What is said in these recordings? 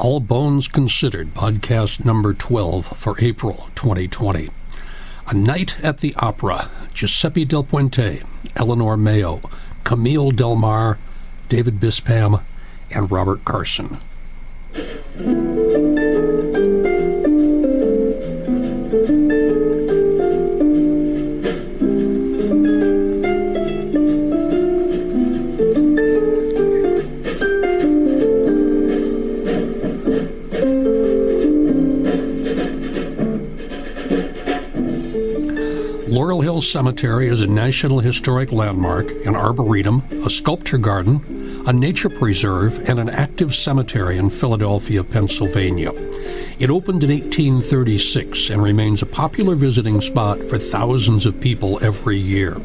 All Bones Considered, podcast number 12 for April 2020. A Night at the Opera, Giuseppe Del Puente, Eleanor Mayo, Camille Del Mar, David Bispham, and Robert Carson. Hill Cemetery is a National Historic Landmark, an arboretum, a sculpture garden, a nature preserve, and an active cemetery in Philadelphia, Pennsylvania. It opened in 1836 and remains a popular visiting spot for thousands of people every year.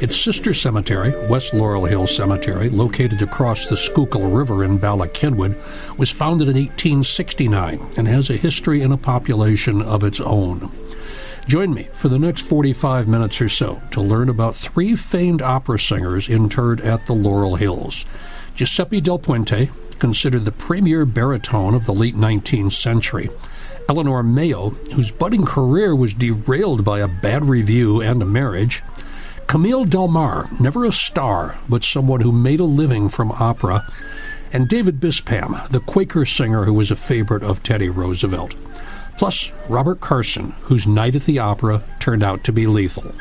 Its sister cemetery, West Laurel Hill Cemetery, located across the Schuylkill River in Bala Cynwyd, was founded in 1869 and has a history and a population of its own. Join me for the next 45 minutes or so to learn about three famed opera singers interred at the Laurel Hills. Giuseppe Del Puente, considered the premier baritone of the late 19th century. Eleanor Mayo, whose budding career was derailed by a bad review and a marriage. Camille Del Mar, never a star, but someone who made a living from opera. And David Bispham, the Quaker singer who was a favorite of Teddy Roosevelt plus Robert Carson, whose night at the opera turned out to be lethal.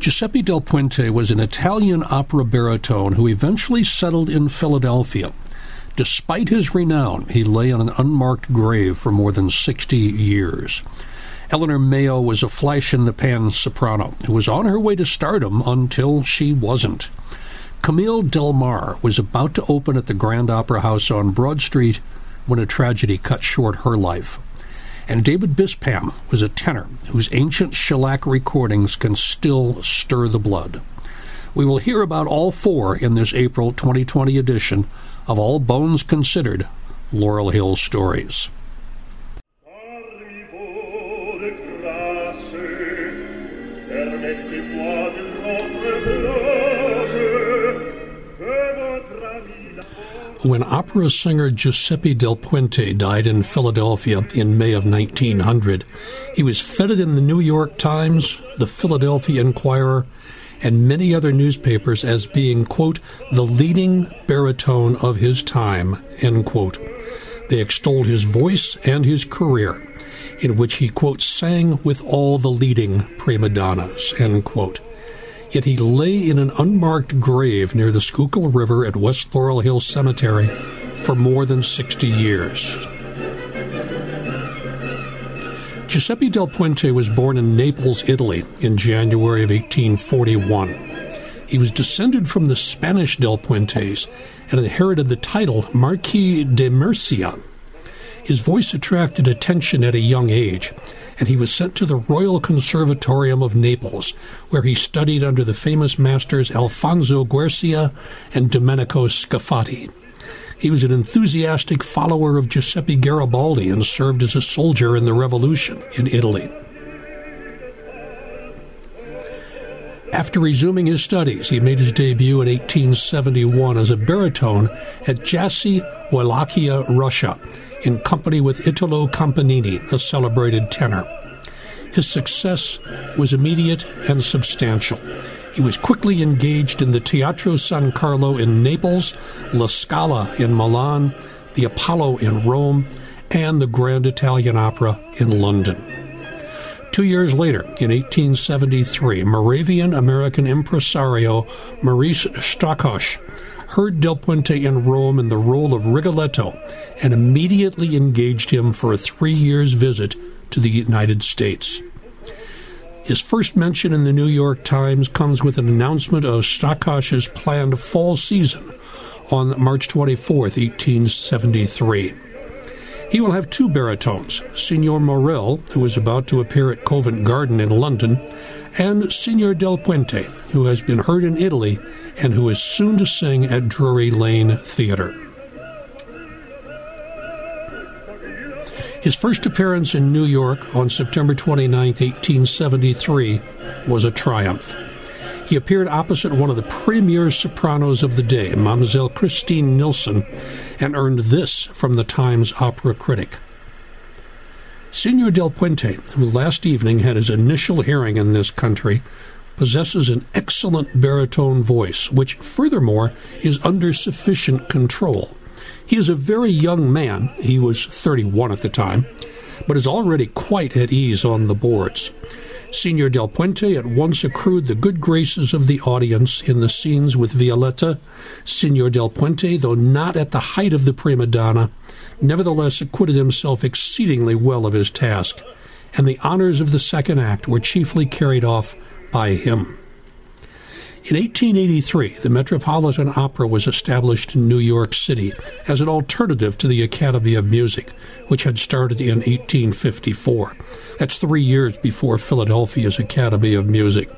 Giuseppe Del Puente was an Italian opera baritone who eventually settled in Philadelphia. Despite his renown, he lay on an unmarked grave for more than 60 years. Eleanor Mayo was a flash in the pan soprano who was on her way to stardom until she wasn't. Camille Del Mar was about to open at the Grand Opera House on Broad Street when a tragedy cut short her life. And David Bispham was a tenor whose ancient shellac recordings can still stir the blood. We will hear about all four in this April 2020 edition of All Bones Considered Laurel Hill Stories. When opera singer Giuseppe Del Puente died in Philadelphia in May of 1900, he was feted in the New York Times, the Philadelphia Inquirer, and many other newspapers as being, quote, the leading baritone of his time, end quote. They extolled his voice and his career, in which he, quote, sang with all the leading prima donnas, end quote yet he lay in an unmarked grave near the Schuylkill River at West Laurel Hill Cemetery for more than 60 years. Giuseppe Del Puente was born in Naples, Italy, in January of 1841. He was descended from the Spanish Del Puentes and inherited the title Marquis de Murcia. His voice attracted attention at a young age, and he was sent to the Royal Conservatorium of Naples, where he studied under the famous masters Alfonso Guercia and Domenico Scafati. He was an enthusiastic follower of Giuseppe Garibaldi and served as a soldier in the Revolution in Italy. After resuming his studies, he made his debut in 1871 as a baritone at Jassy, Wallachia, Russia, in company with Italo Campanini, a celebrated tenor. His success was immediate and substantial. He was quickly engaged in the Teatro San Carlo in Naples, La Scala in Milan, the Apollo in Rome, and the Grand Italian Opera in London. Two years later, in 1873, Moravian American impresario Maurice Strakosch heard Del Puente in Rome in the role of Rigoletto and immediately engaged him for a three years visit to the United States. His first mention in the New York Times comes with an announcement of Strakosch's planned fall season on March 24, 1873. He will have two baritones, Signor Maurel, who is about to appear at Covent Garden in London, and Signor Del Puente, who has been heard in Italy and who is soon to sing at Drury Lane Theatre. His first appearance in New York on September 29, 1873, was a triumph. He appeared opposite one of the premier sopranos of the day, Mademoiselle Christine Nilsson, and earned this from the Times opera critic. Senor del Puente, who last evening had his initial hearing in this country, possesses an excellent baritone voice, which, furthermore, is under sufficient control. He is a very young man, he was 31 at the time, but is already quite at ease on the boards. Senor Del Puente at once accrued the good graces of the audience in the scenes with Violetta. Senor Del Puente, though not at the height of the prima donna, nevertheless acquitted himself exceedingly well of his task, and the honors of the second act were chiefly carried off by him. In 1883, the Metropolitan Opera was established in New York City as an alternative to the Academy of Music, which had started in 1854. That's three years before Philadelphia's Academy of Music.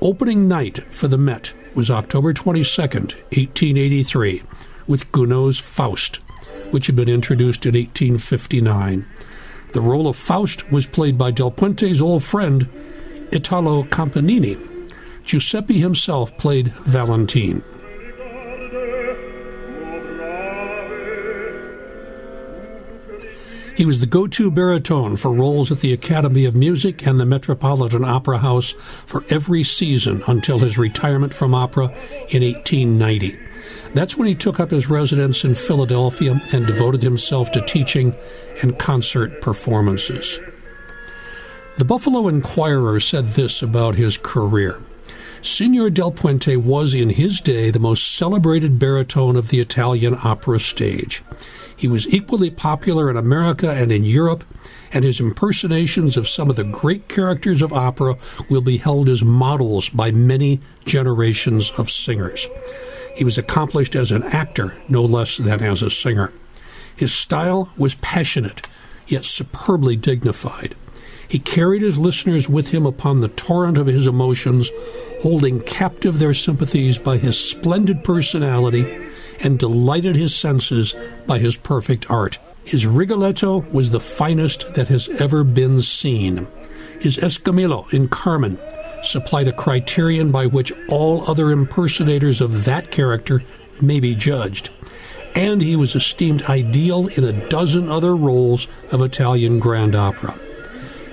Opening night for the Met was October 22, 1883, with Gounod's Faust, which had been introduced in 1859. The role of Faust was played by Del Puente's old friend, Italo Campanini Giuseppe himself played Valentine. He was the go to baritone for roles at the Academy of Music and the Metropolitan Opera House for every season until his retirement from opera in 1890. That's when he took up his residence in Philadelphia and devoted himself to teaching and concert performances. The Buffalo Inquirer said this about his career. Signor Del Puente was in his day the most celebrated baritone of the Italian opera stage. He was equally popular in America and in Europe, and his impersonations of some of the great characters of opera will be held as models by many generations of singers. He was accomplished as an actor no less than as a singer. His style was passionate, yet superbly dignified. He carried his listeners with him upon the torrent of his emotions, holding captive their sympathies by his splendid personality and delighted his senses by his perfect art. His Rigoletto was the finest that has ever been seen. His Escamillo in Carmen supplied a criterion by which all other impersonators of that character may be judged. And he was esteemed ideal in a dozen other roles of Italian grand opera.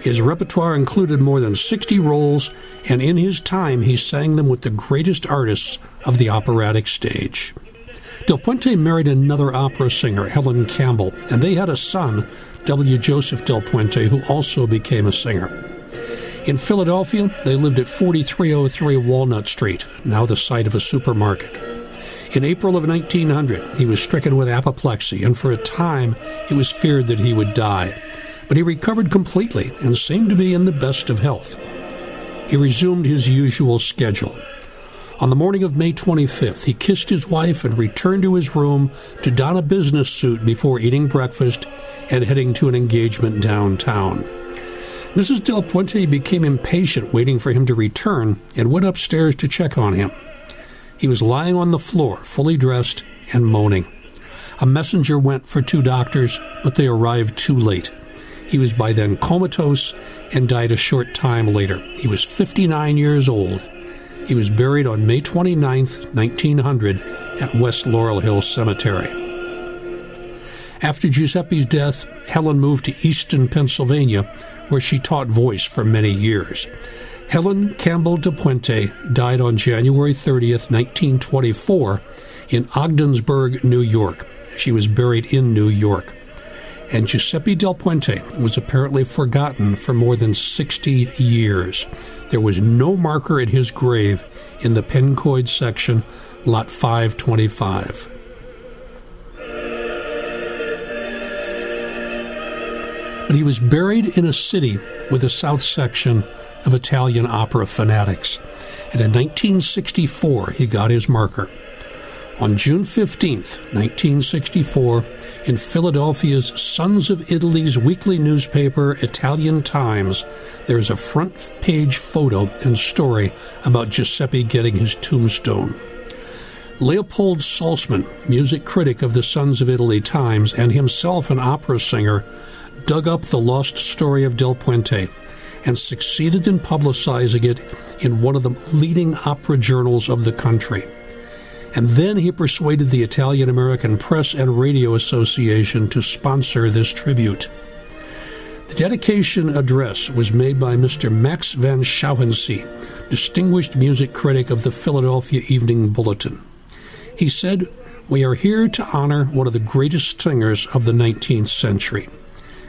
His repertoire included more than 60 roles, and in his time he sang them with the greatest artists of the operatic stage. Del Puente married another opera singer, Helen Campbell, and they had a son, W. Joseph Del Puente, who also became a singer. In Philadelphia, they lived at 4303 Walnut Street, now the site of a supermarket. In April of 1900, he was stricken with apoplexy, and for a time it was feared that he would die but he recovered completely and seemed to be in the best of health. He resumed his usual schedule. On the morning of May 25th, he kissed his wife and returned to his room to don a business suit before eating breakfast and heading to an engagement downtown. Mrs. Del Puente became impatient waiting for him to return and went upstairs to check on him. He was lying on the floor, fully dressed and moaning. A messenger went for two doctors, but they arrived too late. He was by then comatose and died a short time later. He was 59 years old. He was buried on May 29, 1900, at West Laurel Hill Cemetery. After Giuseppe's death, Helen moved to Easton, Pennsylvania, where she taught voice for many years. Helen Campbell de Puente died on January 30, 1924, in Ogdensburg, New York. She was buried in New York and Giuseppe Del Puente was apparently forgotten for more than 60 years. There was no marker at his grave in the Pencoed section, lot 525. But he was buried in a city with a south section of Italian opera fanatics. And in 1964, he got his marker. On June 15, 1964, in Philadelphia's Sons of Italy's weekly newspaper, Italian Times, there's a front page photo and story about Giuseppe getting his tombstone. Leopold Salzmann, music critic of the Sons of Italy Times and himself an opera singer, dug up the lost story of Del Puente and succeeded in publicizing it in one of the leading opera journals of the country. And then he persuaded the Italian American Press and Radio Association to sponsor this tribute. The dedication address was made by Mr. Max van Schauensee, distinguished music critic of the Philadelphia Evening Bulletin. He said, We are here to honor one of the greatest singers of the 19th century.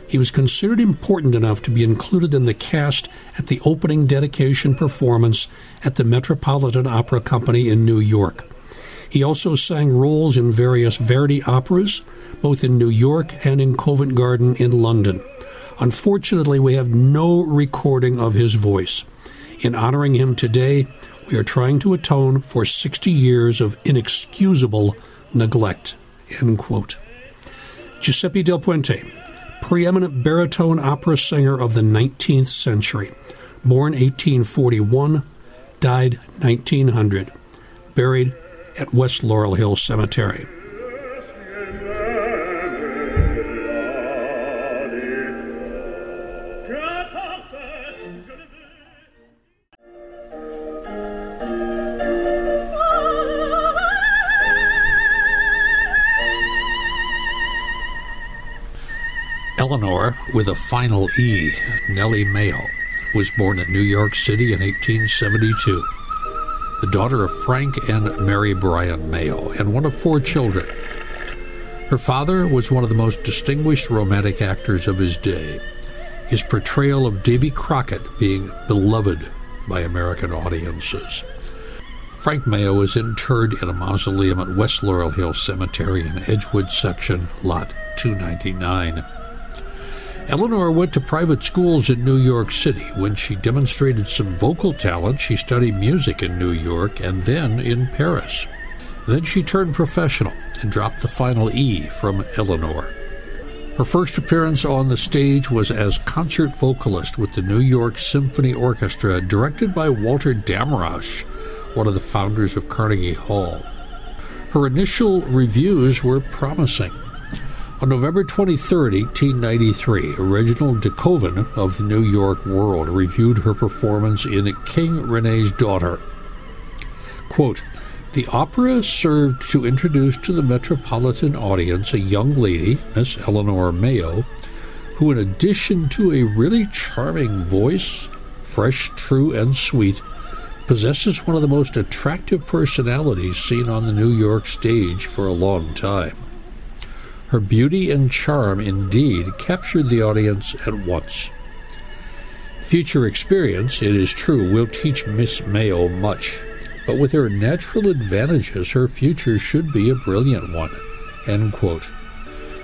He was considered important enough to be included in the cast at the opening dedication performance at the Metropolitan Opera Company in New York. He also sang roles in various Verdi operas, both in New York and in Covent Garden in London. Unfortunately, we have no recording of his voice. In honoring him today, we are trying to atone for 60 years of inexcusable neglect. End quote. Giuseppe Del Puente, preeminent baritone opera singer of the 19th century, born 1841, died 1900, buried at West Laurel Hill Cemetery. Eleanor, with a final E, Nellie Mayo, was born in New York City in 1872 the daughter of Frank and Mary Bryan Mayo, and one of four children. Her father was one of the most distinguished romantic actors of his day, his portrayal of Davy Crockett being beloved by American audiences. Frank Mayo is interred in a mausoleum at West Laurel Hill Cemetery in Edgewood Section, Lot 299. Eleanor went to private schools in New York City. When she demonstrated some vocal talent, she studied music in New York and then in Paris. Then she turned professional and dropped the final E from Eleanor. Her first appearance on the stage was as concert vocalist with the New York Symphony Orchestra, directed by Walter Damrosch, one of the founders of Carnegie Hall. Her initial reviews were promising. On November 23, 1893, Reginald de Koven of the New York World reviewed her performance in King Rene's Daughter. Quote, the opera served to introduce to the metropolitan audience a young lady, Miss Eleanor Mayo, who, in addition to a really charming voice, fresh, true, and sweet, possesses one of the most attractive personalities seen on the New York stage for a long time. Her beauty and charm indeed captured the audience at once. Future experience, it is true, will teach Miss Mayo much, but with her natural advantages, her future should be a brilliant one.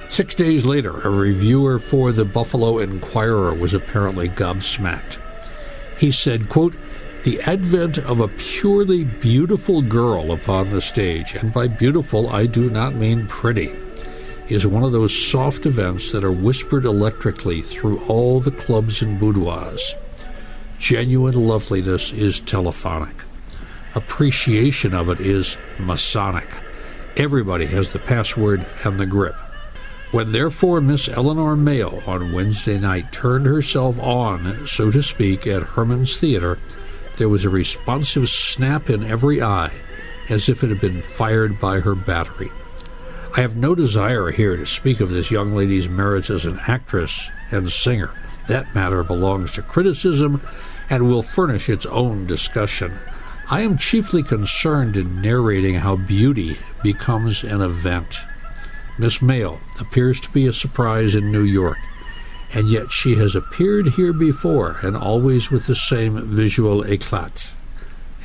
Six days later, a reviewer for the Buffalo Inquirer was apparently gobsmacked. He said, quote, the advent of a purely beautiful girl upon the stage, and by beautiful I do not mean pretty, is one of those soft events that are whispered electrically through all the clubs and boudoirs. Genuine loveliness is telephonic. Appreciation of it is Masonic. Everybody has the password and the grip. When therefore Miss Eleanor Mayo on Wednesday night turned herself on, so to speak, at Herman's Theater, there was a responsive snap in every eye, as if it had been fired by her battery. I have no desire here to speak of this young lady's merits as an actress and singer. That matter belongs to criticism and will furnish its own discussion. I am chiefly concerned in narrating how beauty becomes an event. Miss Mayo appears to be a surprise in New York, and yet she has appeared here before and always with the same visual eclat.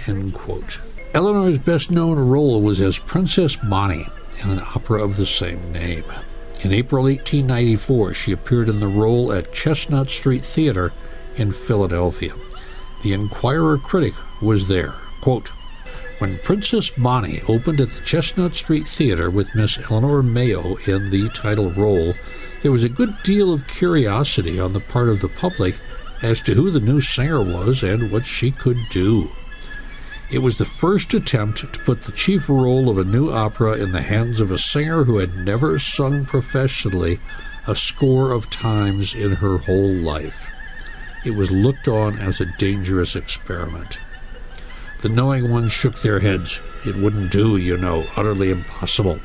End quote. Eleanor's best known role was as Princess Bonnie in an opera of the same name. In April 1894, she appeared in the role at Chestnut Street Theater in Philadelphia. The Inquirer critic was there. Quote, when Princess Bonnie opened at the Chestnut Street Theater with Miss Eleanor Mayo in the title role, there was a good deal of curiosity on the part of the public as to who the new singer was and what she could do. It was the first attempt to put the chief role of a new opera in the hands of a singer who had never sung professionally a score of times in her whole life. it was looked on as a dangerous experiment. The knowing ones shook their heads. It wouldn't do, you know, utterly impossible.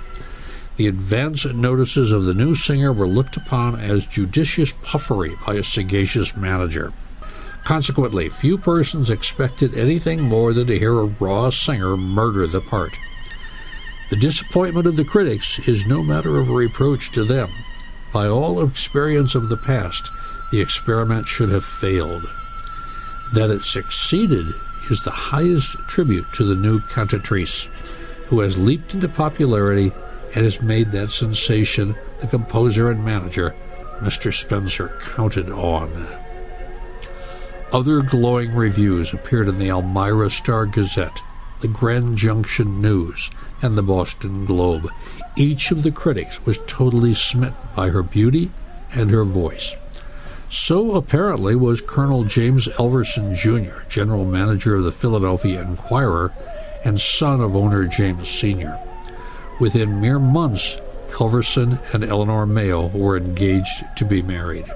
The advance notices of the new singer were looked upon as judicious puffery by a sagacious manager. Consequently, few persons expected anything more than to hear a raw singer murder the part. The disappointment of the critics is no matter of reproach to them. By all experience of the past, the experiment should have failed. That it succeeded is the highest tribute to the new cantatrice, who has leaped into popularity and has made that sensation the composer and manager, Mr. Spencer, counted on. Other glowing reviews appeared in the Elmira Star Gazette, the Grand Junction News, and the Boston Globe. Each of the critics was totally smitten by her beauty and her voice. So apparently was Colonel James Elverson Jr., general manager of the Philadelphia Inquirer and son of owner James Sr. Within mere months, Elverson and Eleanor Mayo were engaged to be married.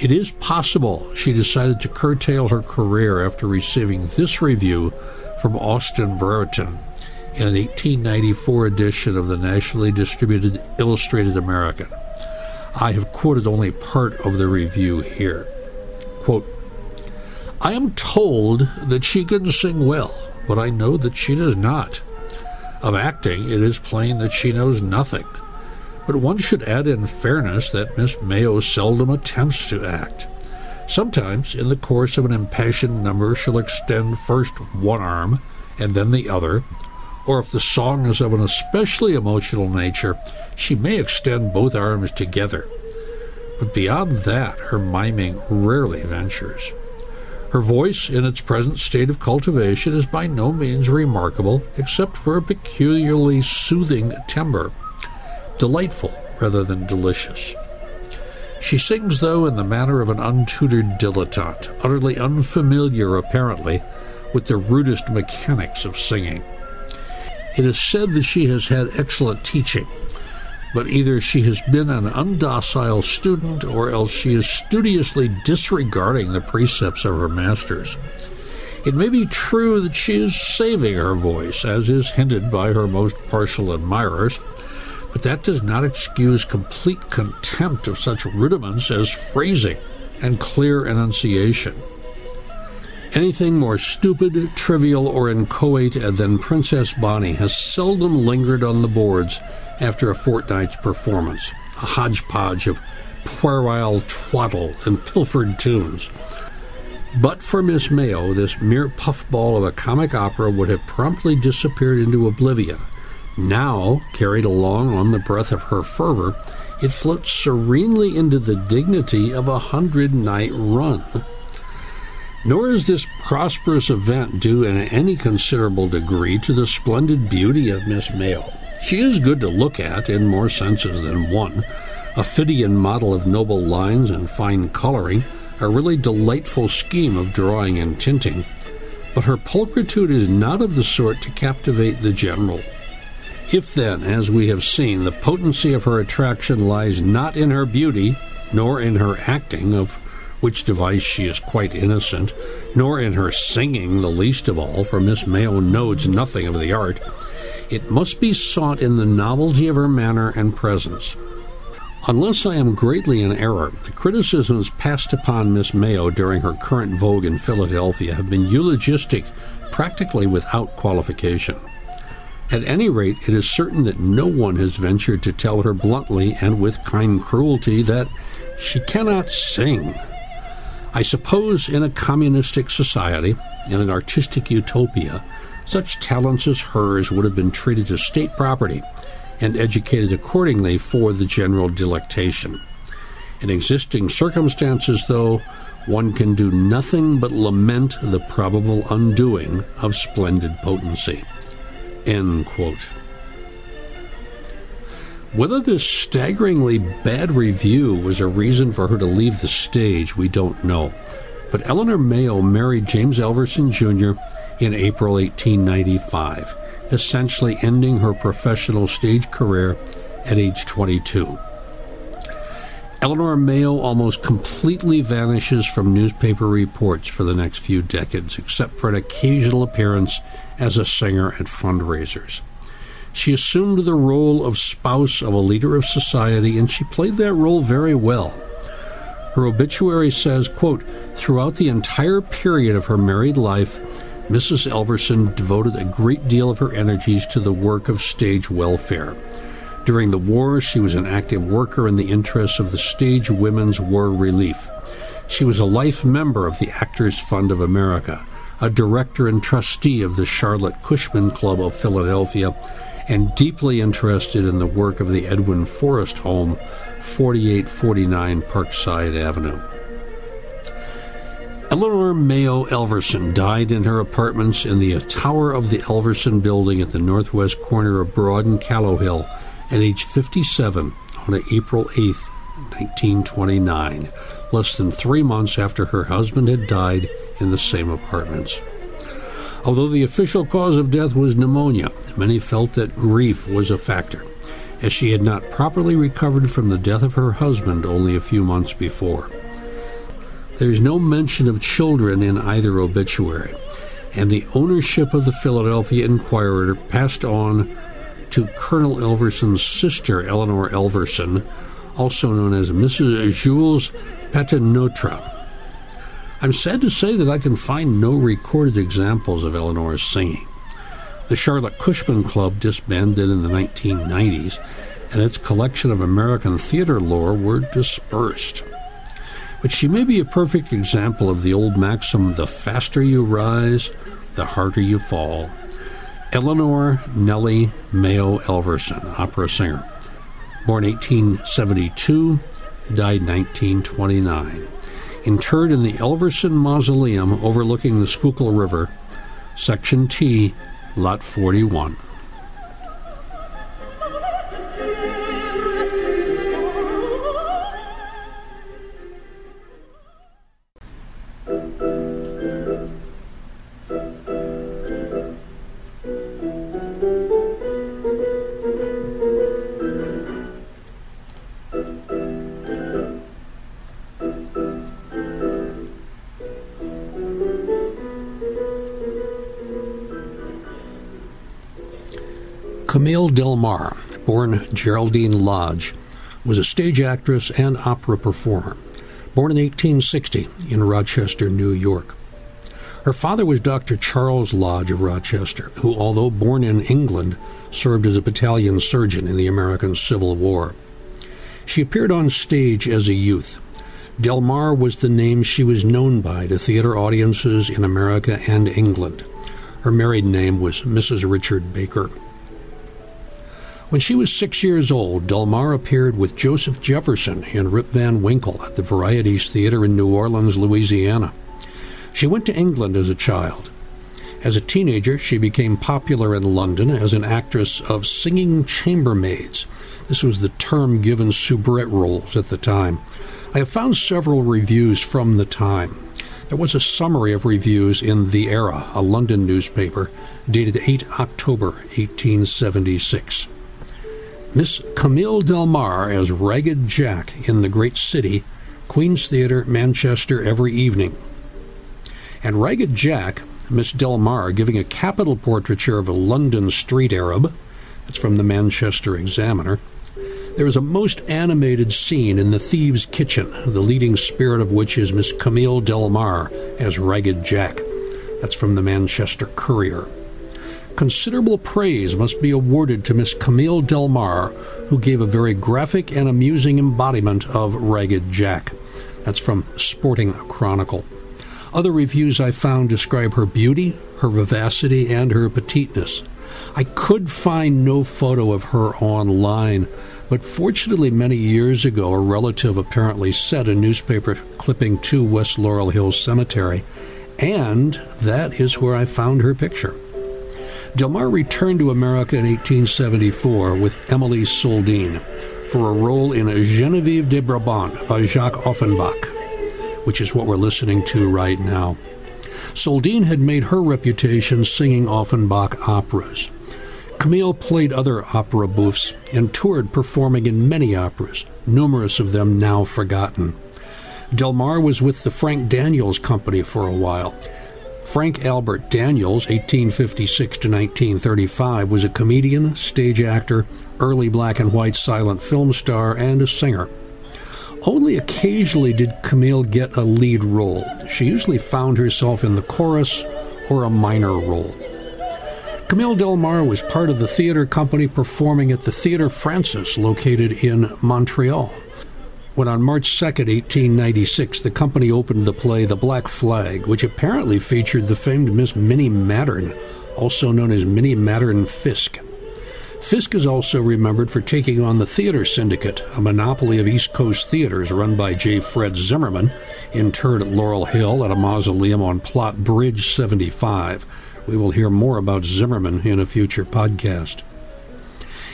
It is possible she decided to curtail her career after receiving this review from Austin Brereton in an 1894 edition of the nationally distributed Illustrated American. I have quoted only part of the review here. Quote, I am told that she can sing well, but I know that she does not. Of acting, it is plain that she knows nothing. But one should add in fairness that Miss Mayo seldom attempts to act. Sometimes, in the course of an impassioned number, she'll extend first one arm and then the other, or if the song is of an especially emotional nature, she may extend both arms together. But beyond that, her miming rarely ventures. Her voice, in its present state of cultivation, is by no means remarkable, except for a peculiarly soothing timbre, delightful rather than delicious. She sings, though, in the manner of an untutored dilettante, utterly unfamiliar, apparently, with the rudest mechanics of singing. It is said that she has had excellent teaching, but either she has been an undocile student or else she is studiously disregarding the precepts of her masters. It may be true that she is saving her voice, as is hinted by her most partial admirers, but that does not excuse complete contempt of such rudiments as phrasing and clear enunciation. Anything more stupid, trivial, or inchoate than Princess Bonnie has seldom lingered on the boards after a fortnight's performance, a hodgepodge of puerile twaddle and pilfered tunes. But for Miss Mayo, this mere puffball of a comic opera would have promptly disappeared into oblivion. Now, carried along on the breath of her fervor, it floats serenely into the dignity of a hundred night run. Nor is this prosperous event due in any considerable degree to the splendid beauty of Miss Mayo. She is good to look at in more senses than one. A Phidian model of noble lines and fine coloring, a really delightful scheme of drawing and tinting. But her pulchritude is not of the sort to captivate the general. If then, as we have seen, the potency of her attraction lies not in her beauty, nor in her acting, of which device she is quite innocent, nor in her singing the least of all, for Miss Mayo knows nothing of the art, it must be sought in the novelty of her manner and presence. Unless I am greatly in error, the criticisms passed upon Miss Mayo during her current vogue in Philadelphia have been eulogistic practically without qualification. At any rate, it is certain that no one has ventured to tell her bluntly and with kind cruelty that she cannot sing. I suppose in a communistic society, in an artistic utopia, such talents as hers would have been treated as state property and educated accordingly for the general delectation. In existing circumstances, though, one can do nothing but lament the probable undoing of splendid potency. End quote. Whether this staggeringly bad review was a reason for her to leave the stage, we don't know. But Eleanor Mayo married James Elverson Jr. in April 1895, essentially ending her professional stage career at age 22. Eleanor Mayo almost completely vanishes from newspaper reports for the next few decades, except for an occasional appearance as a singer at fundraisers. She assumed the role of spouse of a leader of society, and she played that role very well. Her obituary says, quote, Throughout the entire period of her married life, Mrs. Elverson devoted a great deal of her energies to the work of stage welfare. During the war, she was an active worker in the interests of the Stage Women's War Relief. She was a life member of the Actors Fund of America, a director and trustee of the Charlotte Cushman Club of Philadelphia, and deeply interested in the work of the Edwin Forrest Home, 4849 Parkside Avenue. Eleanor Mayo Elverson died in her apartments in the tower of the Elverson building at the northwest corner of Broad and Callowhill at age 57 on April 8, 1929, less than three months after her husband had died in the same apartments. Although the official cause of death was pneumonia, many felt that grief was a factor, as she had not properly recovered from the death of her husband only a few months before. There is no mention of children in either obituary, and the ownership of the Philadelphia Inquirer passed on to Colonel Elverson's sister, Eleanor Elverson, also known as Mrs. Jules Paternotre. I'm sad to say that I can find no recorded examples of Eleanor's singing. The Charlotte Cushman Club disbanded in the 1990s, and its collection of American theater lore were dispersed. But she may be a perfect example of the old maxim the faster you rise, the harder you fall. Eleanor Nellie Mayo Elverson, opera singer. Born 1872, died 1929. Interred in the Elverson Mausoleum overlooking the Schuylkill River, Section T, Lot 41. Camille Delmar, born Geraldine Lodge, was a stage actress and opera performer. Born in 1860 in Rochester, New York. Her father was Dr. Charles Lodge of Rochester, who, although born in England, served as a battalion surgeon in the American Civil War. She appeared on stage as a youth. Delmar was the name she was known by to theater audiences in America and England. Her married name was Mrs. Richard Baker. When she was six years old, Delmar appeared with Joseph Jefferson in Rip Van Winkle at the Varieties Theater in New Orleans, Louisiana. She went to England as a child. As a teenager, she became popular in London as an actress of singing chambermaids. This was the term given soubrette roles at the time. I have found several reviews from the time. There was a summary of reviews in The Era, a London newspaper, dated 8 October 1876. Miss Camille Delmar as Ragged Jack in The Great City, Queen's Theatre, Manchester, every evening. And Ragged Jack, Miss Delmar giving a capital portraiture of a London street Arab. That's from the Manchester Examiner. There is a most animated scene in The Thieves' Kitchen, the leading spirit of which is Miss Camille Delmar as Ragged Jack. That's from the Manchester Courier. Considerable praise must be awarded to Miss Camille Delmar, who gave a very graphic and amusing embodiment of Ragged Jack. That's from Sporting Chronicle. Other reviews I found describe her beauty, her vivacity, and her petiteness. I could find no photo of her online, but fortunately, many years ago, a relative apparently sent a newspaper clipping to West Laurel Hill Cemetery, and that is where I found her picture. Delmar returned to America in 1874 with Emily Soldene for a role in a Genevieve de Brabant by Jacques Offenbach, which is what we're listening to right now. Soldene had made her reputation singing Offenbach operas. Camille played other opera bouffes and toured performing in many operas numerous of them now forgotten. Delmar was with the Frank Daniels Company for a while. Frank Albert Daniels, 1856 to 1935, was a comedian, stage actor, early black and white silent film star, and a singer. Only occasionally did Camille get a lead role. She usually found herself in the chorus or a minor role. Camille Delmar was part of the theater company performing at the Theatre Francis located in Montreal when on March 2, 1896, the company opened the play The Black Flag, which apparently featured the famed Miss Minnie Maddern, also known as Minnie Maddern Fiske. Fiske is also remembered for taking on the Theater Syndicate, a monopoly of East Coast theaters run by J. Fred Zimmerman, interred at Laurel Hill at a mausoleum on Plot Bridge 75. We will hear more about Zimmerman in a future podcast.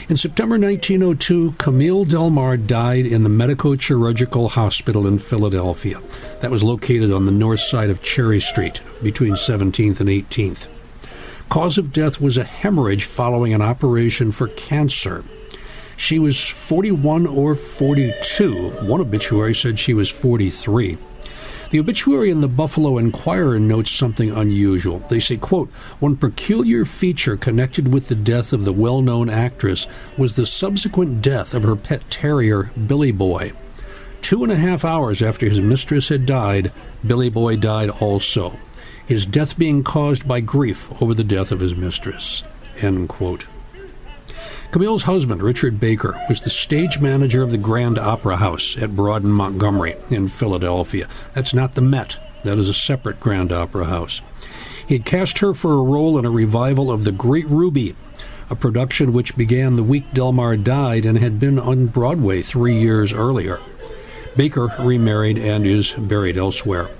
In September 1902, Camille Delmar died in the Medico Chirurgical Hospital in Philadelphia. That was located on the north side of Cherry Street, between 17th and 18th. Cause of death was a hemorrhage following an operation for cancer. She was 41 or 42. One obituary said she was 43. The obituary in the Buffalo Inquirer notes something unusual. They say, quote, one peculiar feature connected with the death of the well-known actress was the subsequent death of her pet terrier, Billy Boy. Two and a half hours after his mistress had died, Billy Boy died also, his death being caused by grief over the death of his mistress. End quote. Camille's husband, Richard Baker, was the stage manager of the Grand Opera House at Broad and Montgomery in Philadelphia. That's not the Met, that is a separate Grand Opera House. He had cast her for a role in a revival of The Great Ruby, a production which began the week Delmar died and had been on Broadway three years earlier. Baker remarried and is buried elsewhere.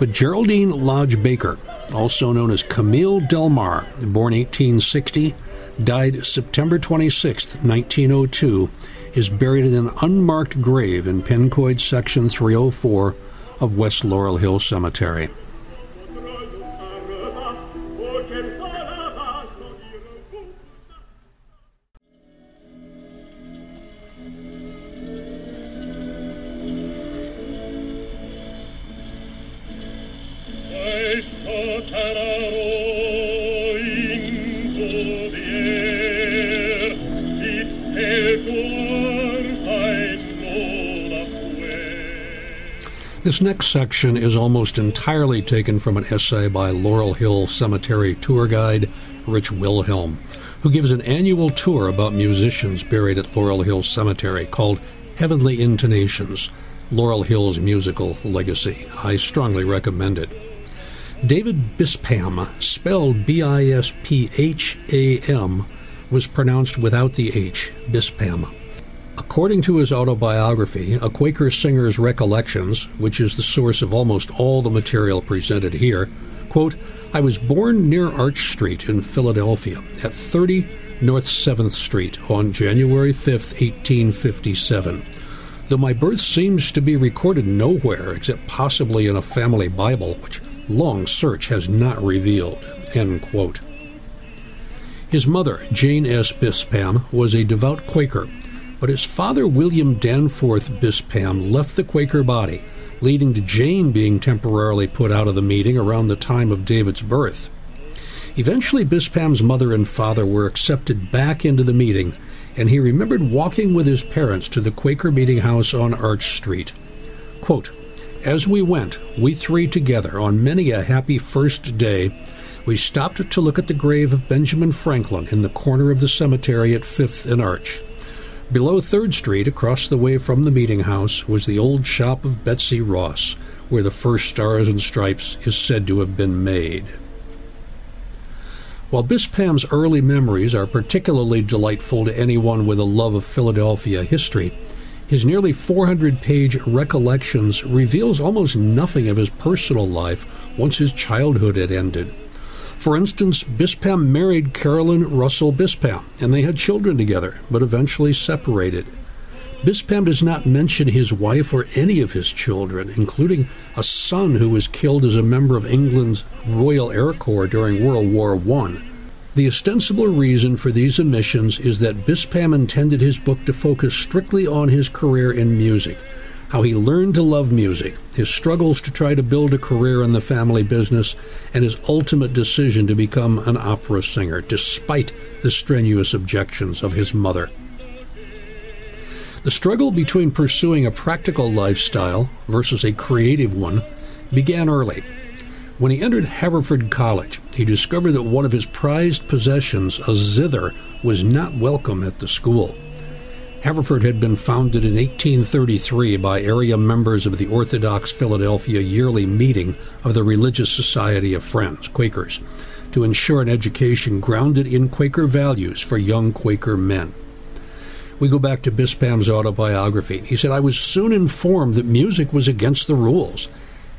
But Geraldine Lodge Baker, also known as Camille Delmar, born 1860, died September 26, 1902, is buried in an unmarked grave in Pencoed Section 304 of West Laurel Hill Cemetery. This next section is almost entirely taken from an essay by Laurel Hill Cemetery tour guide Rich Wilhelm, who gives an annual tour about musicians buried at Laurel Hill Cemetery called Heavenly Intonations Laurel Hill's Musical Legacy. I strongly recommend it. David Bispham, spelled B I S P H A M, was pronounced without the H, Bispam. According to his autobiography, A Quaker Singer's Recollections, which is the source of almost all the material presented here, quote, I was born near Arch Street in Philadelphia at 30 North 7th Street on January 5, 1857. Though my birth seems to be recorded nowhere except possibly in a family Bible, which long search has not revealed. His mother, Jane S. Bispham, was a devout Quaker but his father, William Danforth Bispham, left the Quaker body, leading to Jane being temporarily put out of the meeting around the time of David's birth. Eventually, Bispham's mother and father were accepted back into the meeting, and he remembered walking with his parents to the Quaker meeting house on Arch Street. Quote, As we went, we three together, on many a happy first day, we stopped to look at the grave of Benjamin Franklin in the corner of the cemetery at Fifth and Arch. Below 3rd Street, across the way from the meeting house, was the old shop of Betsy Ross, where the first Stars and Stripes is said to have been made. While Bispham's early memories are particularly delightful to anyone with a love of Philadelphia history, his nearly 400 page Recollections reveals almost nothing of his personal life once his childhood had ended. For instance, Bispham married Carolyn Russell Bispham, and they had children together, but eventually separated. Bispham does not mention his wife or any of his children, including a son who was killed as a member of England's Royal Air Corps during World War I. The ostensible reason for these omissions is that Bispam intended his book to focus strictly on his career in music, how he learned to love music, his struggles to try to build a career in the family business, and his ultimate decision to become an opera singer, despite the strenuous objections of his mother. The struggle between pursuing a practical lifestyle versus a creative one began early. When he entered Haverford College, he discovered that one of his prized possessions, a zither, was not welcome at the school. Haverford had been founded in 1833 by area members of the Orthodox Philadelphia yearly meeting of the Religious Society of Friends, Quakers, to ensure an education grounded in Quaker values for young Quaker men. We go back to Bispham's autobiography. He said, I was soon informed that music was against the rules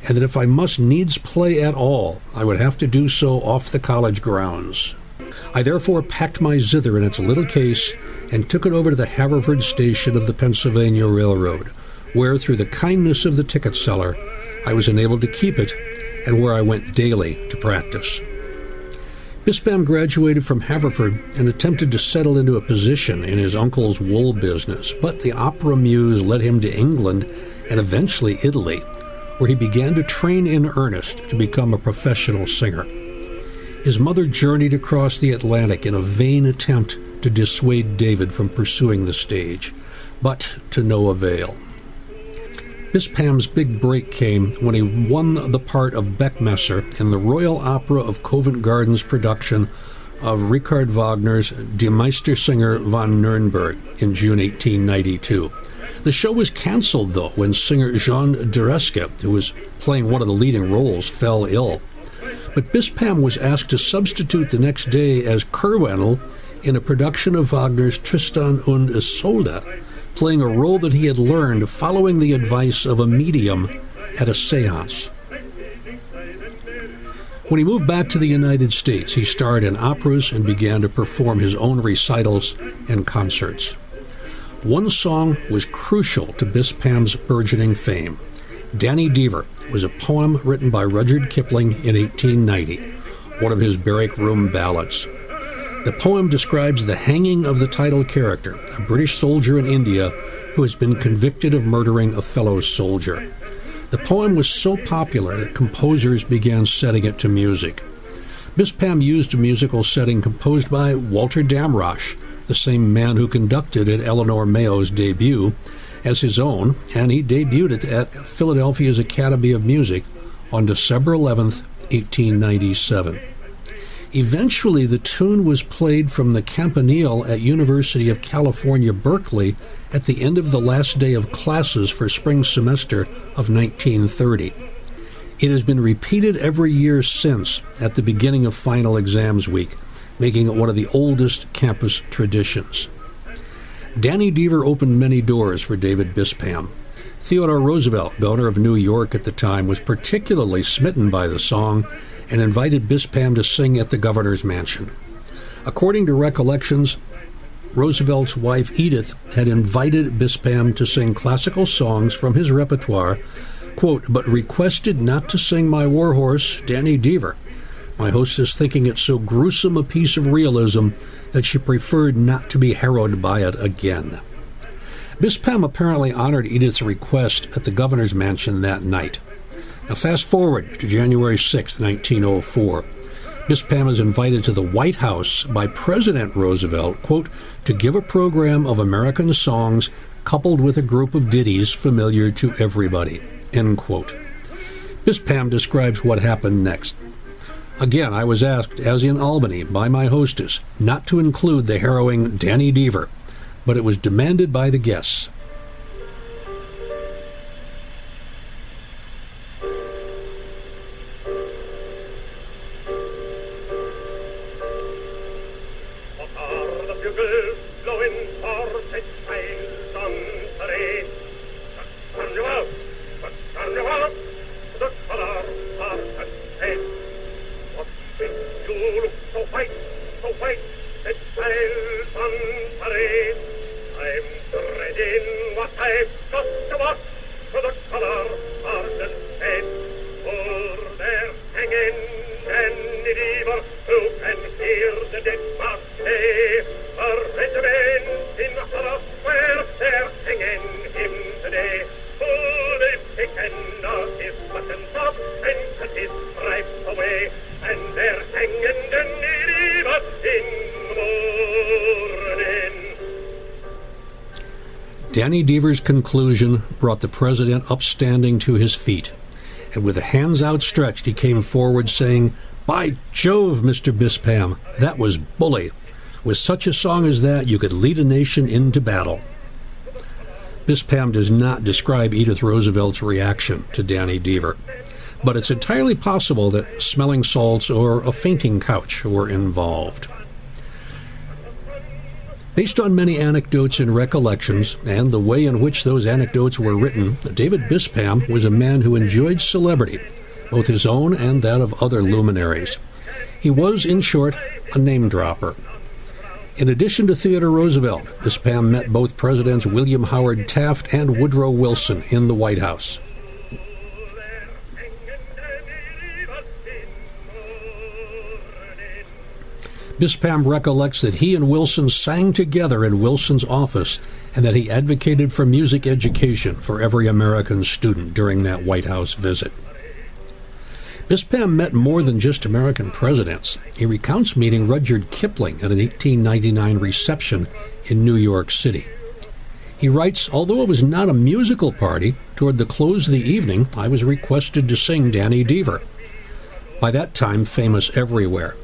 and that if I must needs play at all, I would have to do so off the college grounds. I therefore packed my zither in its little case and took it over to the Haverford station of the Pennsylvania Railroad, where, through the kindness of the ticket seller, I was enabled to keep it and where I went daily to practice. Bispham graduated from Haverford and attempted to settle into a position in his uncle's wool business, but the opera muse led him to England and eventually Italy, where he began to train in earnest to become a professional singer. His mother journeyed across the Atlantic in a vain attempt to dissuade David from pursuing the stage, but to no avail. Bispham's big break came when he won the part of Beckmesser in the Royal Opera of Covent Garden's production of Richard Wagner's Die Meistersinger von Nürnberg in June 1892. The show was canceled, though, when singer Jean de Reszke, who was playing one of the leading roles, fell ill. But Bispham was asked to substitute the next day as Kurwenal in a production of Wagner's Tristan und Isolde, playing a role that he had learned following the advice of a medium at a seance. When he moved back to the United States, he starred in operas and began to perform his own recitals and concerts. One song was crucial to Bispham's burgeoning fame. Danny Deever was a poem written by Rudyard Kipling in 1890, one of his barrack room ballads. The poem describes the hanging of the title character, a British soldier in India who has been convicted of murdering a fellow soldier. The poem was so popular that composers began setting it to music. Bispham used a musical setting composed by Walter Damrosch, the same man who conducted at Eleanor Mayo's debut, as his own, and he debuted it at Philadelphia's Academy of Music on December 11, 1897. Eventually, the tune was played from the campanile at University of California, Berkeley, at the end of the last day of classes for spring semester of 1930. It has been repeated every year since at the beginning of final exams week making it one of the oldest campus traditions. Danny Deever opened many doors for David Bispham. Theodore Roosevelt, governor of New York at the time, was particularly smitten by the song and invited Bispham to sing at the governor's mansion. According to recollections, Roosevelt's wife Edith had invited Bispham to sing classical songs from his repertoire, quote, but requested not to sing my warhorse, Danny Deever, my hostess thinking it so gruesome a piece of realism that she preferred not to be harrowed by it again. Bispham apparently honored Edith's request at the governor's mansion that night. Now, fast forward to January 6, 1904. Bispham is invited to the White House by President Roosevelt, quote, to give a program of American songs coupled with a group of ditties familiar to everybody, end quote. Bispham describes what happened next. Again, I was asked, as in Albany, by my hostess, not to include the harrowing Danny Deever, but it was demanded by the guests. Danny conclusion brought the president upstanding to his feet, and with hands outstretched, he came forward saying, By Jove, Mr. Bispham, that was bully. With such a song as that, you could lead a nation into battle. Bispham does not describe Edith Roosevelt's reaction to Danny Deever, but it's entirely possible that smelling salts or a fainting couch were involved. Based on many anecdotes and recollections, and the way in which those anecdotes were written, David Bispham was a man who enjoyed celebrity, both his own and that of other luminaries. He was, in short, a name dropper. In addition to Theodore Roosevelt, Bispham met both Presidents William Howard Taft and Woodrow Wilson in the White House. Bispham recollects that he and Wilson sang together in Wilson's office and that he advocated for music education for every American student during that White House visit. Bispham met more than just American presidents. He recounts meeting Rudyard Kipling at an 1899 reception in New York City. He writes, Although it was not a musical party, toward the close of the evening, I was requested to sing Danny Deever. By that time, famous everywhere.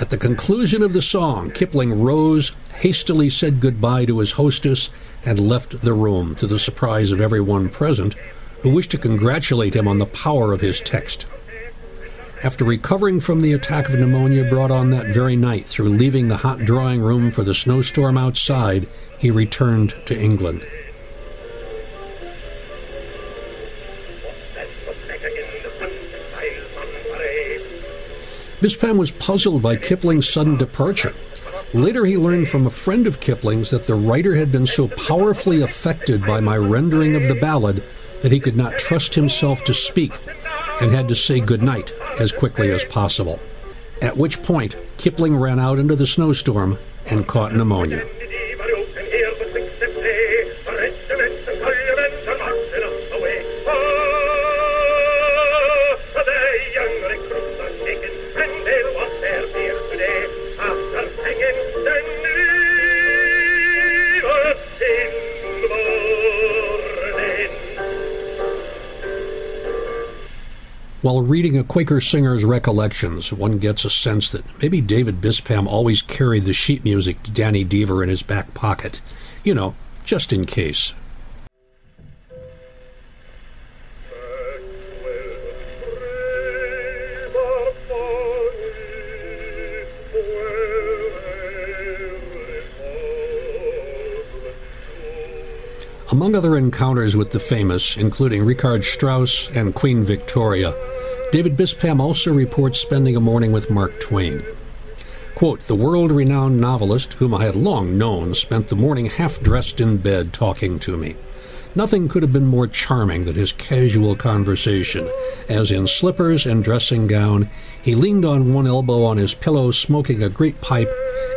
At the conclusion of the song, Kipling rose, hastily said goodbye to his hostess, and left the room, to the surprise of everyone present, who wished to congratulate him on the power of his text. After recovering from the attack of pneumonia brought on that very night through leaving the hot drawing room for the snowstorm outside, he returned to England. Bispham was puzzled by Kipling's sudden departure. Later, he learned from a friend of Kipling's that the writer had been so powerfully affected by my rendering of the ballad that he could not trust himself to speak and had to say goodnight as quickly as possible. At which point, Kipling ran out into the snowstorm and caught pneumonia. While reading a Quaker singer's recollections, one gets a sense that maybe David Bispham always carried the sheet music to Danny Deever in his back pocket. You know, just in case. Among other encounters with the famous, including Richard Strauss and Queen Victoria, David Bispham also reports spending a morning with Mark Twain. Quote, the world renowned novelist, whom I had long known, spent the morning half dressed in bed talking to me. Nothing could have been more charming than his casual conversation, as in slippers and dressing gown, he leaned on one elbow on his pillow, smoking a great pipe,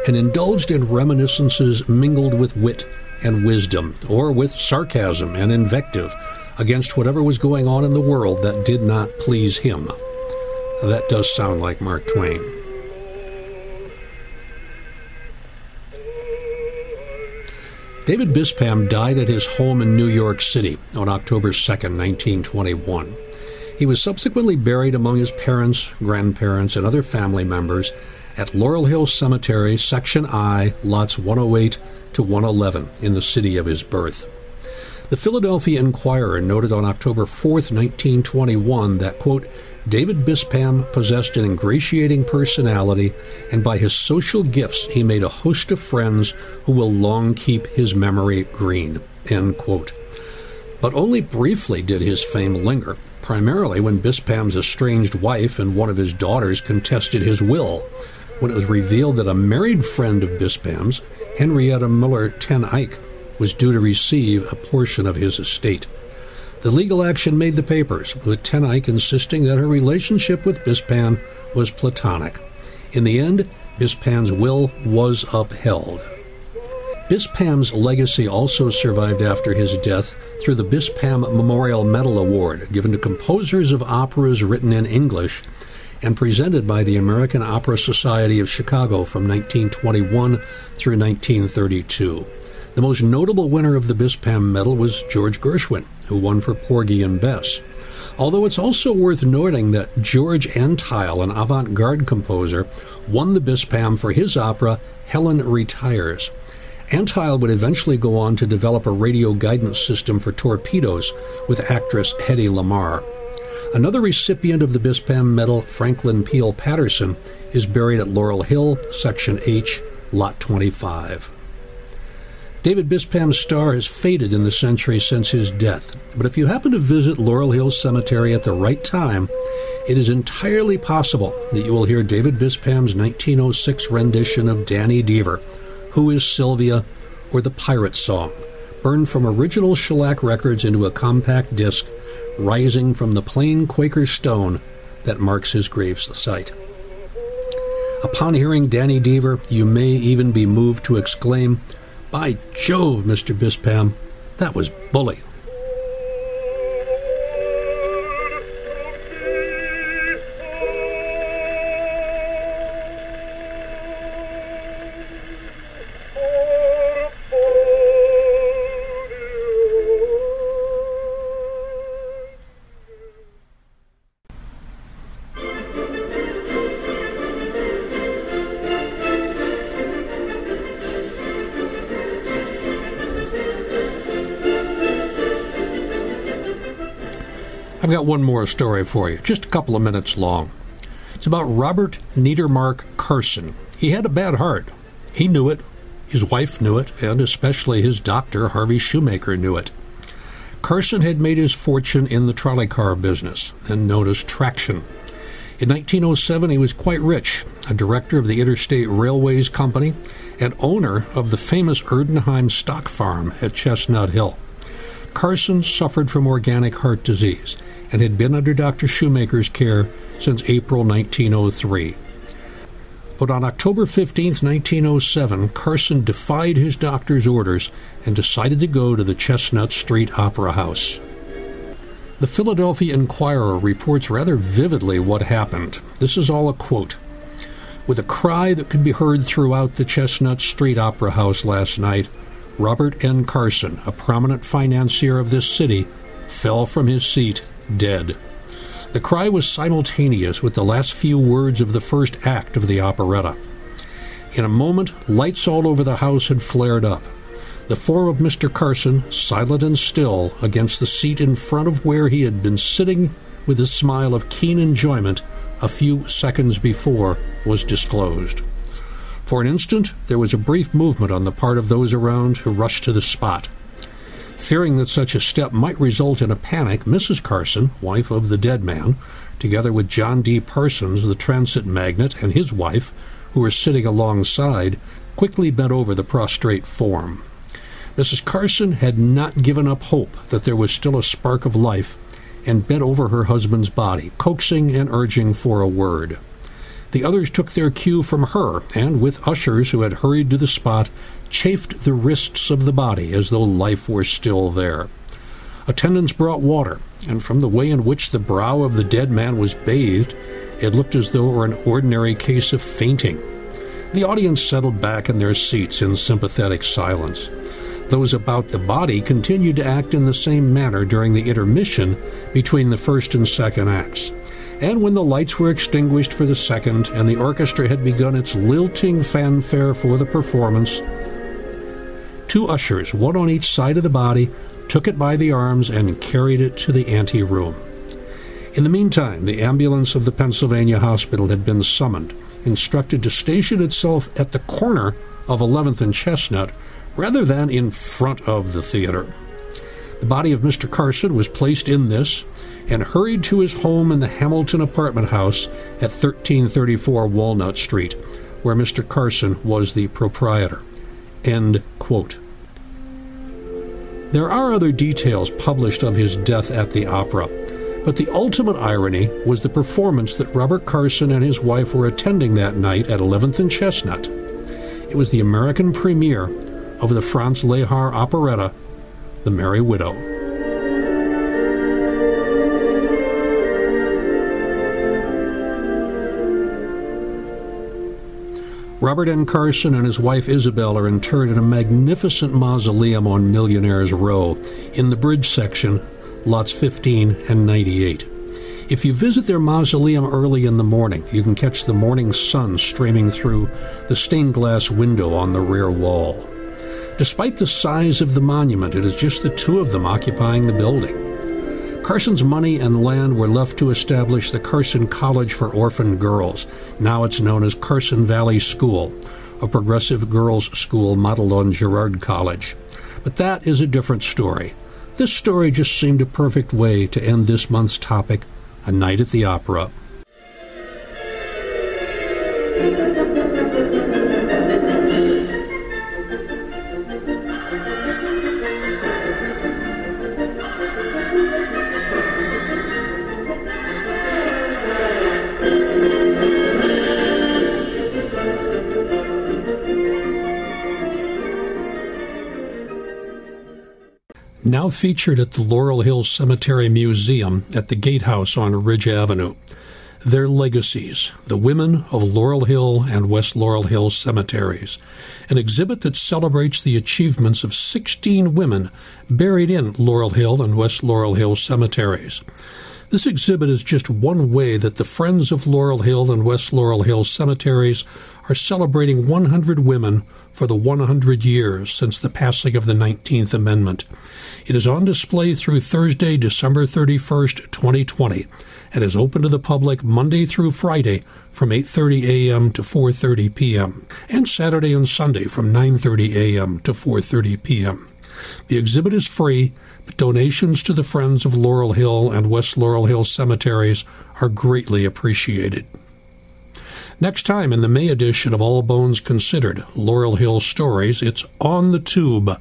and indulged in reminiscences mingled with wit and wisdom, or with sarcasm and invective against whatever was going on in the world that did not please him. That does sound like Mark Twain. David Bispham died at his home in New York City on October 2, 1921. He was subsequently buried among his parents, grandparents, and other family members at Laurel Hill Cemetery, Section I, lots 108 to 111 in the city of his birth. The Philadelphia Inquirer noted on October 4, 1921, that, quote, David Bispham possessed an ingratiating personality, and by his social gifts he made a host of friends who will long keep his memory green. End quote. But only briefly did his fame linger, primarily when Bispham's estranged wife and one of his daughters contested his will, when it was revealed that a married friend of Bispham's Henrietta Miller Ten Eyck was due to receive a portion of his estate. The legal action made the papers, with Ten Eyck insisting that her relationship with Bispham was platonic. In the end, Bispham's will was upheld. Bispham's legacy also survived after his death through the Bispham Memorial Medal Award, given to composers of operas written in English and presented by the American Opera Society of Chicago from 1921 through 1932. The most notable winner of the Bispham medal was George Gershwin, who won for Porgy and Bess. Although it's also worth noting that George Antheil, an avant garde composer, won the Bispham for his opera Helen Retires. Antheil would eventually go on to develop a radio guidance system for torpedoes with actress Hedy Lamarr. Another recipient of the Bispham medal, Franklin Peale Patterson, is buried at Laurel Hill, Section H, Lot 25. David Bispham's star has faded in the century since his death, but if you happen to visit Laurel Hill Cemetery at the right time, it is entirely possible that you will hear David Bispham's 1906 rendition of Danny Deever, Who is Sylvia, or The Pirate Song, burned from original shellac records into a compact disc, rising from the plain Quaker stone that marks his grave site. Upon hearing Danny Deever, you may even be moved to exclaim, by Jove, Mr. Bispham, that was bully. I've got one more story for you, just a couple of minutes long. It's about Robert Niedermark Carson. He had a bad heart. He knew it. His wife knew it, and especially his doctor, Harvey Shoemaker, knew it. Carson had made his fortune in the trolley car business, then known as traction. In 1907, he was quite rich, a director of the Interstate Railways Company and owner of the famous Erdenheim stock farm at Chestnut Hill. Carson suffered from organic heart disease and had been under Dr. Shoemaker's care since April 1903. But on October 15, 1907, Carson defied his doctor's orders and decided to go to the Chestnut Street Opera House. The Philadelphia Inquirer reports rather vividly what happened. This is all a quote. With a cry that could be heard throughout the Chestnut Street Opera House last night, Robert N. Carson, a prominent financier of this city, fell from his seat dead. The cry was simultaneous with the last few words of the first act of the operetta. In a moment, lights all over the house had flared up. The form of Mr. Carson, silent and still, against the seat in front of where he had been sitting with a smile of keen enjoyment a few seconds before, was disclosed. For an instant, there was a brief movement on the part of those around who rushed to the spot. Fearing that such a step might result in a panic, Mrs. Carson, wife of the dead man, together with John D. Parsons, the transit magnate, and his wife, who were sitting alongside, quickly bent over the prostrate form. Mrs. Carson had not given up hope that there was still a spark of life and bent over her husband's body, coaxing and urging for a word. The others took their cue from her, and with ushers who had hurried to the spot, chafed the wrists of the body as though life were still there. Attendants brought water, and from the way in which the brow of the dead man was bathed, it looked as though it were an ordinary case of fainting. The audience settled back in their seats in sympathetic silence. Those about the body continued to act in the same manner during the intermission between the first and second acts. And when the lights were extinguished for the second and the orchestra had begun its lilting fanfare for the performance, two ushers, one on each side of the body, took it by the arms and carried it to the anteroom. In the meantime, the ambulance of the Pennsylvania hospital had been summoned, instructed to station itself at the corner of 11th and Chestnut rather than in front of the theater. The body of Mr. Carson was placed in this and hurried to his home in the Hamilton apartment house at 1334 Walnut Street, where Mr. Carson was the proprietor. End quote. There are other details published of his death at the opera, but the ultimate irony was the performance that Robert Carson and his wife were attending that night at 11th and Chestnut. It was the American premiere of the Franz Lehár operetta, The Merry Widow. Robert N. Carson and his wife Isabel are interred in a magnificent mausoleum on Millionaires Row in the bridge section, lots 15 and 98. If you visit their mausoleum early in the morning, you can catch the morning sun streaming through the stained glass window on the rear wall. Despite the size of the monument, it is just the two of them occupying the building. Carson's money and land were left to establish the Carson College for Orphan Girls. Now it's known as Carson Valley School, a progressive girls' school modeled on Girard College. But that is a different story. This story just seemed a perfect way to end this month's topic A Night at the Opera. Featured at the Laurel Hill Cemetery Museum at the Gatehouse on Ridge Avenue. Their legacies, the women of Laurel Hill and West Laurel Hill cemeteries, an exhibit that celebrates the achievements of 16 women buried in Laurel Hill and West Laurel Hill cemeteries. This exhibit is just one way that the Friends of Laurel Hill and West Laurel Hill cemeteries are celebrating 100 women for the 100 years since the passing of the 19th Amendment. It is on display through Thursday, December 31st, 2020, and is open to the public Monday through Friday from 8:30 a.m. to 4:30 p.m. and Saturday and Sunday from 9:30 a.m. to 4:30 p.m. The exhibit is free, but donations to the Friends of Laurel Hill and West Laurel Hill cemeteries are greatly appreciated. Next time in the May edition of All Bones Considered Laurel Hill Stories, it's On the Tube.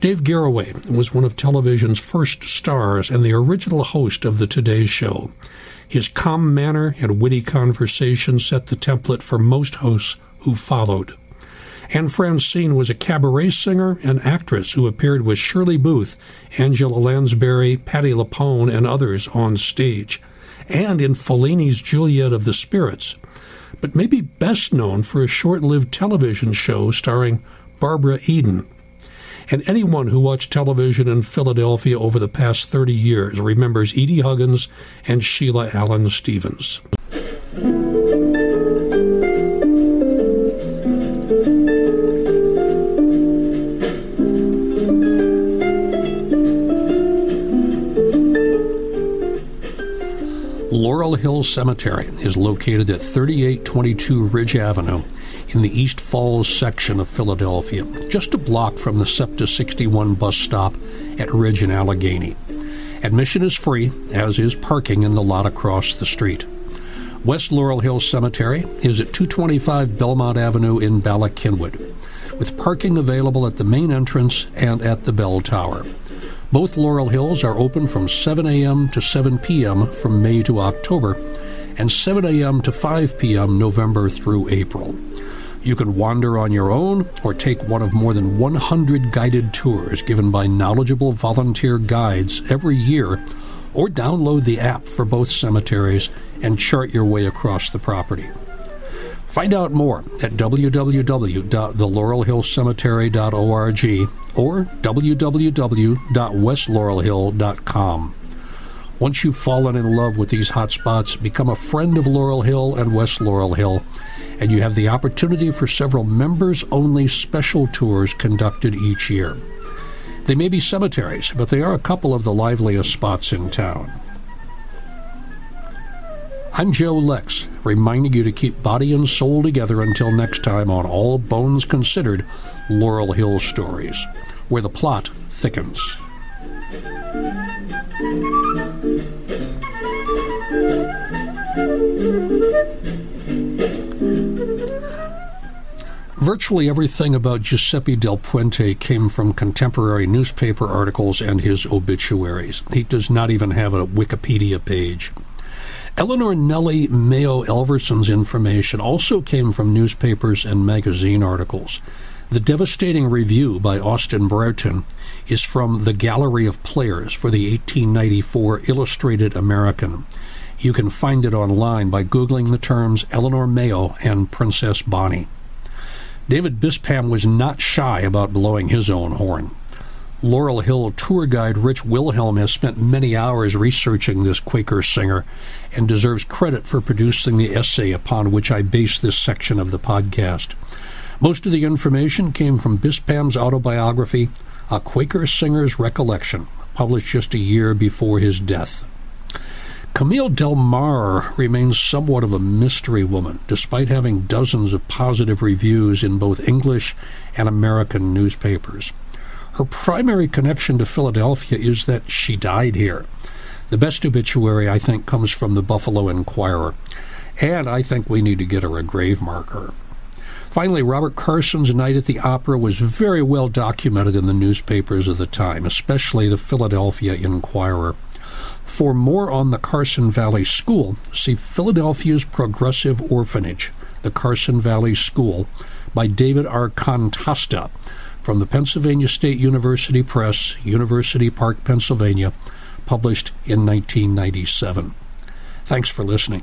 Dave Garroway was one of television's first stars and the original host of the Today Show. His calm manner and witty conversation set the template for most hosts who followed. Anne Francine was a cabaret singer and actress who appeared with Shirley Booth, Angela Lansbury, Patti LuPone, and others on stage, and in Fellini's Juliet of the Spirits, but maybe best known for a short lived television show starring Barbara Eden and anyone who watched television in Philadelphia over the past 30 years remembers Edie Huggins and Sheila Allen Stevens. Laurel Hill Cemetery is located at 3822 Ridge Avenue in the East Falls section of Philadelphia, just a block from the SEPTA 61 bus stop at Ridge and Allegheny. Admission is free, as is parking in the lot across the street. West Laurel Hill Cemetery is at 225 Belmont Avenue in Bala Cynwyd, with parking available at the main entrance and at the bell tower. Both Laurel Hills are open from 7 a.m. to 7 p.m. from May to October, and 7 a.m. to 5 p.m. November through April. You can wander on your own or take one of more than 100 guided tours given by knowledgeable volunteer guides every year, or download the app for both cemeteries and chart your way across the property. Find out more at www.thelaurelhillcemetery.org or www.westlaurelhill.com. Once you've fallen in love with these hotspots, become a friend of Laurel Hill and West Laurel Hill and you have the opportunity for several members only special tours conducted each year. They may be cemeteries, but they are a couple of the liveliest spots in town. I'm Joe Lex, reminding you to keep body and soul together until next time on All Bones Considered Laurel Hill Stories, where the plot thickens. Virtually everything about Giuseppe Del Puente came from contemporary newspaper articles and his obituaries. He does not even have a Wikipedia page. Eleanor Nellie Mayo Elverson's information also came from newspapers and magazine articles. The devastating review by Austin Brereton is from the Gallery of Players for the 1894 Illustrated American. You can find it online by Googling the terms Eleanor Mayo and Princess Bonnie. David Bispham was not shy about blowing his own horn. Laurel Hill tour guide Rich Wilhelm has spent many hours researching this Quaker singer and deserves credit for producing the essay upon which I base this section of the podcast. Most of the information came from Bispham's autobiography, A Quaker Singer's Recollection, published just a year before his death. Camille Delmar remains somewhat of a mystery woman, despite having dozens of positive reviews in both English and American newspapers. Her primary connection to Philadelphia is that she died here. The best obituary, I think, comes from the Buffalo Inquirer. And I think we need to get her a grave marker. Finally, Robert Carson's night at the opera was very well documented in the newspapers of the time, especially the Philadelphia Inquirer. For more on the Carson Valley School, see Philadelphia's Progressive Orphanage, the Carson Valley School, by David R. Contosta from the Pennsylvania State University Press, University Park, Pennsylvania, published in 1997. Thanks for listening.